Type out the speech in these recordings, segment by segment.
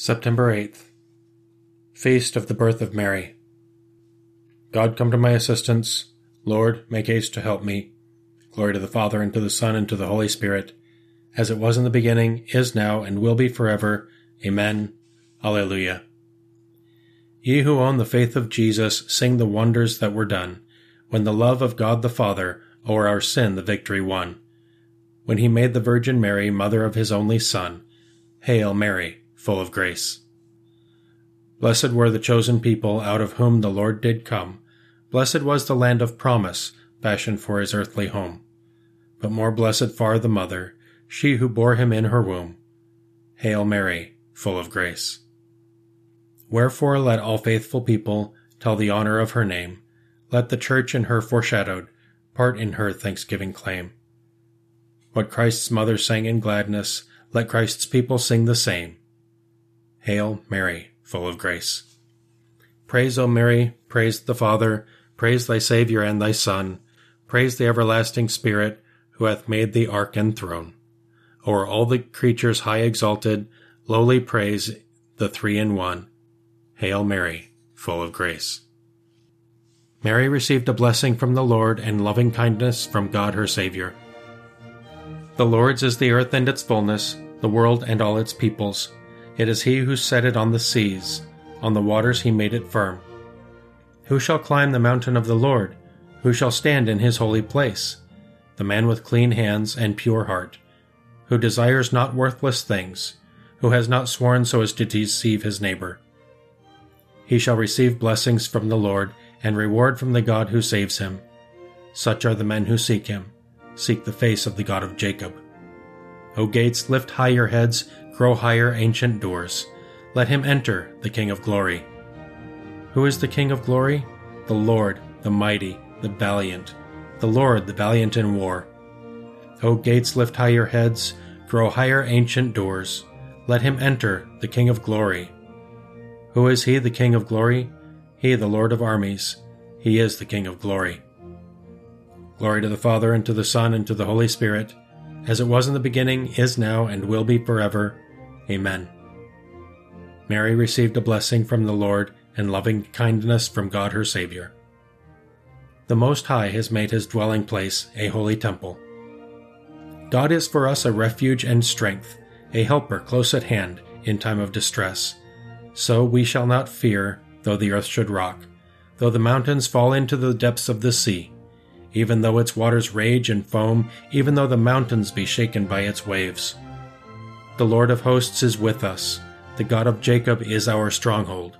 September 8th. Feast of the Birth of Mary. God come to my assistance. Lord, make haste to help me. Glory to the Father, and to the Son, and to the Holy Spirit, as it was in the beginning, is now, and will be forever. Amen. Alleluia. Ye who own the faith of Jesus, sing the wonders that were done, when the love of God the Father o'er our sin the victory won. When he made the Virgin Mary mother of his only Son. Hail Mary, full of grace. Blessed were the chosen people out of whom the Lord did come. Blessed was the land of promise, fashioned for his earthly home. But more blessed far the mother, she who bore him in her womb. Hail Mary, full of grace. Wherefore let all faithful people tell the honor of her name. Let the church in her foreshadowed part in her thanksgiving claim. What Christ's mother sang in gladness, let Christ's people sing the same. Hail Mary, full of grace. Praise, O Mary, praise the Father, praise thy Saviour and thy Son, praise the everlasting Spirit, who hath made thee ark and throne. O'er all the creatures high exalted, lowly praise the three in one. Hail Mary, full of grace. Mary received a blessing from the Lord and loving kindness from God her Saviour. The Lord's is the earth and its fullness, the world and all its peoples. It is he who set it on the seas, on the waters he made it firm. Who shall climb the mountain of the Lord? Who shall stand in his holy place? The man with clean hands and pure heart, who desires not worthless things, who has not sworn so as to deceive his neighbor. He shall receive blessings from the Lord and reward from the God who saves him. Such are the men who seek him, seek the face of the God of Jacob. O gates, lift high your heads, grow higher, ancient doors. Let him enter, the King of glory. Who is the King of glory? The Lord, the mighty, the valiant, the Lord, the valiant in war. O gates, lift high your heads, grow higher, ancient doors. Let him enter, the King of glory. Who is he, the King of glory? He, the Lord of armies. He is the King of glory. Glory to the Father, and to the Son, and to the Holy Spirit, as it was in the beginning, is now, and will be forever. Amen. Mary received a blessing from the Lord and loving kindness from God her Saviour. The Most High has made his dwelling place a holy temple. God is for us a refuge and strength, a helper close at hand in time of distress. So we shall not fear, though the earth should rock, though the mountains fall into the depths of the sea, even though its waters rage and foam, even though the mountains be shaken by its waves. The Lord of hosts is with us, the God of Jacob is our stronghold.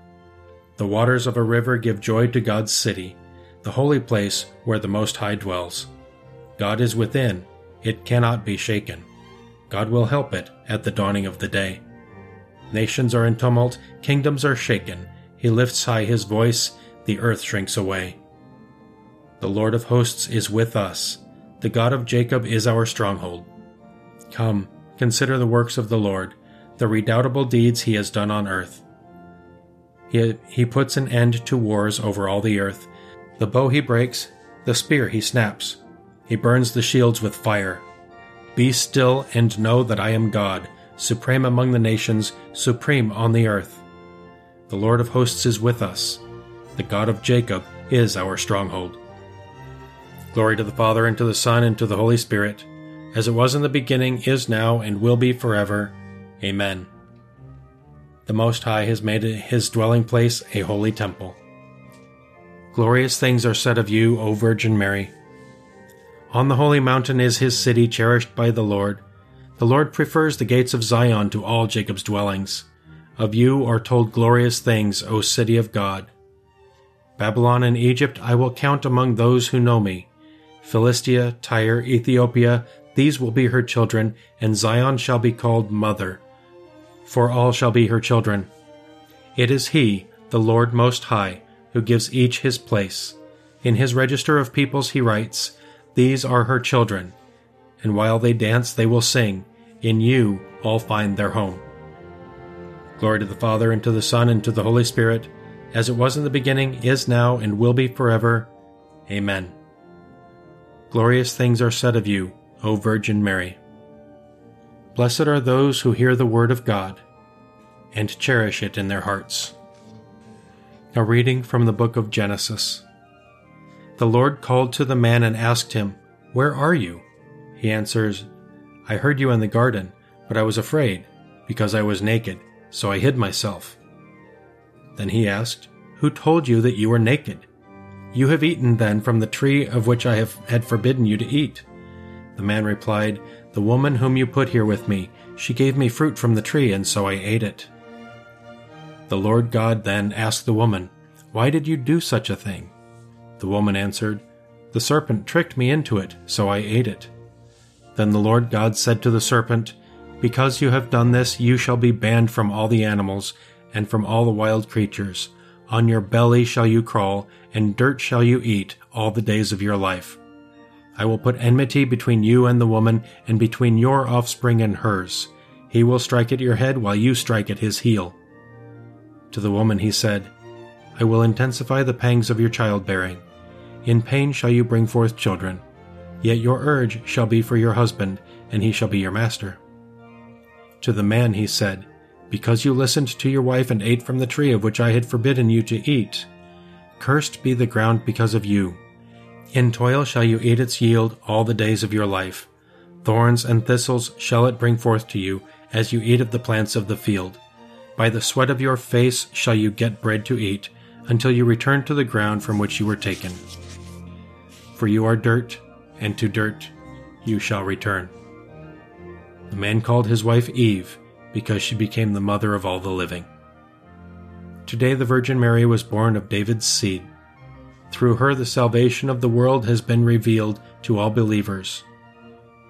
The waters of a river give joy to God's city, the holy place where the Most High dwells. God is within, it cannot be shaken. God will help it at the dawning of the day. Nations are in tumult, kingdoms are shaken. He lifts high his voice, the earth shrinks away. The Lord of hosts is with us. The God of Jacob is our stronghold. Come, consider the works of the Lord, the redoubtable deeds he has done on earth. He, he puts an end to wars over all the earth. The bow he breaks, the spear he snaps. He burns the shields with fire. Be still and know that I am God, supreme among the nations, supreme on the earth. The Lord of hosts is with us. The God of Jacob is our stronghold. Glory to the Father, and to the Son, and to the Holy Spirit, as it was in the beginning, is now, and will be forever. Amen. The Most High has made his dwelling place a holy temple. Glorious things are said of you, O Virgin Mary. On the holy mountain is his city cherished by the Lord. The Lord prefers the gates of Zion to all Jacob's dwellings. Of you are told glorious things, O city of God. Babylon and Egypt I will count among those who know me. Philistia, Tyre, Ethiopia, these will be her children, and Zion shall be called Mother. For all shall be her children. It is He, the Lord Most High, who gives each his place. In his register of peoples he writes, These are her children. And while they dance, they will sing, In you all find their home. Glory to the Father, and to the Son, and to the Holy Spirit, as it was in the beginning, is now, and will be forever. Amen. Glorious things are said of you, O Virgin Mary. Blessed are those who hear the word of God. and cherish it in their hearts. A reading from the book of Genesis. The Lord called to the man and asked him, Where are you? He answers, I heard you in the garden, but I was afraid, because I was naked, so I hid myself. Then he asked, Who told you that you were naked? You have eaten then from the tree of which I have had forbidden you to eat. The man replied, The woman whom you put here with me, she gave me fruit from the tree, and so I ate it. The Lord God then asked the woman, Why did you do such a thing? The woman answered, The serpent tricked me into it, so I ate it. Then the Lord God said to the serpent, Because you have done this, you shall be banned from all the animals and from all the wild creatures. On your belly shall you crawl, and dirt shall you eat all the days of your life. I will put enmity between you and the woman, and between your offspring and hers. He will strike at your head, while you strike at his heel. To the woman he said, I will intensify the pangs of your childbearing. In pain shall you bring forth children. Yet your urge shall be for your husband, and he shall be your master. To the man he said, Because you listened to your wife and ate from the tree of which I had forbidden you to eat, cursed be the ground because of you. In toil shall you eat its yield all the days of your life. Thorns and thistles shall it bring forth to you, as you eat of the plants of the field. By the sweat of your face shall you get bread to eat, until you return to the ground from which you were taken. For you are dirt, and to dirt you shall return. The man called his wife Eve, because she became the mother of all the living. Today the Virgin Mary was born of David's seed. Through her the salvation of the world has been revealed to all believers.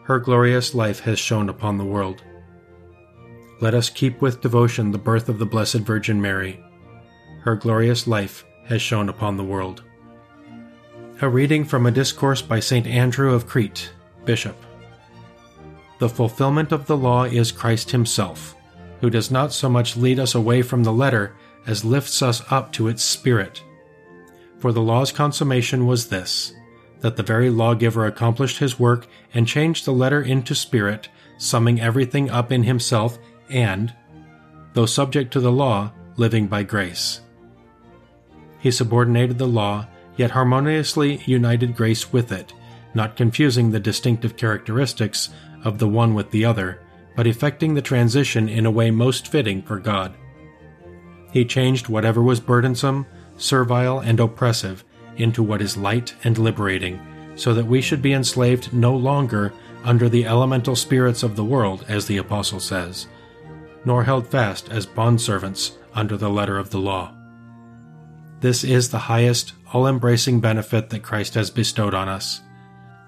Her glorious life has shone upon the world. Let us keep with devotion the birth of the Blessed Virgin Mary. Her glorious life has shone upon the world. A reading from a discourse by St. Andrew of Crete, Bishop. The fulfillment of the law is Christ Himself, who does not so much lead us away from the letter as lifts us up to its spirit. For the law's consummation was this that the very lawgiver accomplished his work and changed the letter into spirit, summing everything up in himself and, though subject to the law, living by grace. He subordinated the law, yet harmoniously united grace with it, not confusing the distinctive characteristics of the one with the other, but effecting the transition in a way most fitting for God. He changed whatever was burdensome, servile, and oppressive into what is light and liberating, so that we should be enslaved no longer under the elemental spirits of the world, as the Apostle says, nor held fast as bondservants under the letter of the law. This is the highest, all embracing benefit that Christ has bestowed on us.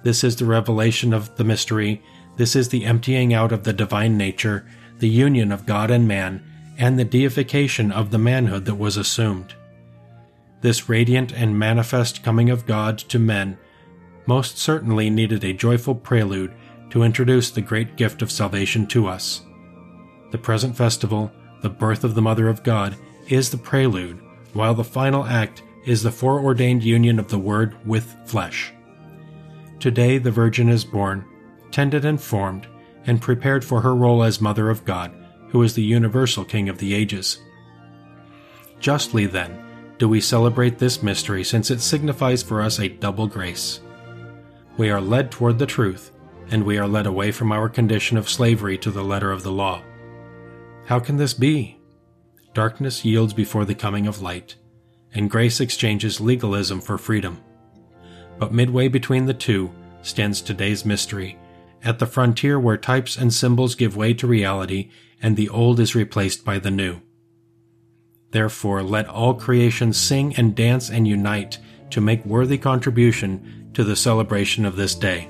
This is the revelation of the mystery, this is the emptying out of the divine nature, the union of God and man, and the deification of the manhood that was assumed. This radiant and manifest coming of God to men most certainly needed a joyful prelude to introduce the great gift of salvation to us. The present festival, the birth of the Mother of God, is the prelude, while the final act is the foreordained union of the Word with flesh. Today the Virgin is born, tended and formed, and prepared for her role as Mother of God, who is the universal King of the ages. Justly, then, do we celebrate this mystery since it signifies for us a double grace. We are led toward the truth, and we are led away from our condition of slavery to the letter of the law. How can this be? Darkness yields before the coming of light, and grace exchanges legalism for freedom. But midway between the two stands today's mystery, at the frontier where types and symbols give way to reality and the old is replaced by the new. Therefore, let all creation sing and dance and unite to make worthy contribution to the celebration of this day.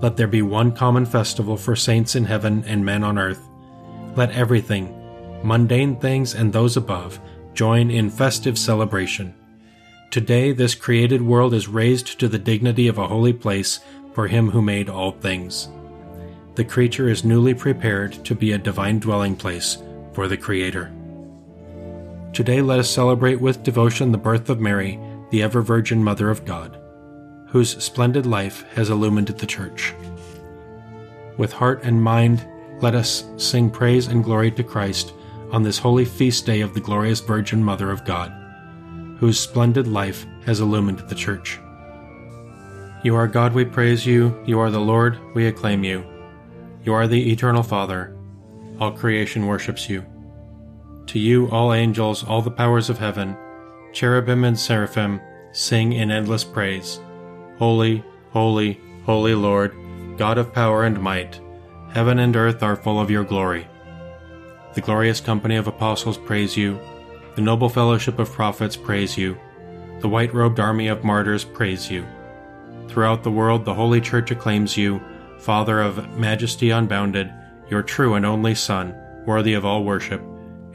Let there be one common festival for saints in heaven and men on earth, let everything, mundane things and those above, join in festive celebration. Today, this created world is raised to the dignity of a holy place for Him who made all things. The creature is newly prepared to be a divine dwelling place for the Creator. Today, let us celebrate with devotion the birth of Mary, the ever Virgin Mother of God, whose splendid life has illumined the Church. With heart and mind, let us sing praise and glory to Christ on this holy feast day of the glorious Virgin Mother of God, whose splendid life has illumined the Church. You are God, we praise you. You are the Lord, we acclaim you. You are the eternal Father. All creation worships you. To you, all angels, all the powers of heaven, cherubim and seraphim, sing in endless praise. Holy, holy, holy Lord, God of power and might, heaven and earth are full of your glory. The glorious company of apostles praise you, the noble fellowship of prophets praise you, the white robed army of martyrs praise you. Throughout the world, the Holy Church acclaims you, Father of majesty unbounded, your true and only Son, worthy of all worship,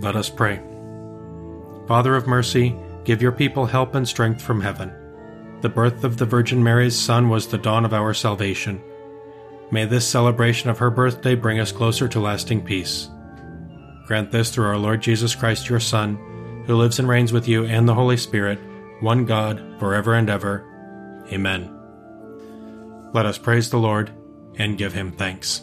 Let us pray. Father of mercy, give your people help and strength from heaven. The birth of the Virgin Mary's Son was the dawn of our salvation. May this celebration of her birthday bring us closer to lasting peace. Grant this through our Lord Jesus Christ, your Son, who lives and reigns with you and the Holy Spirit, one God, forever and ever. Amen. Let us praise the Lord and give him thanks.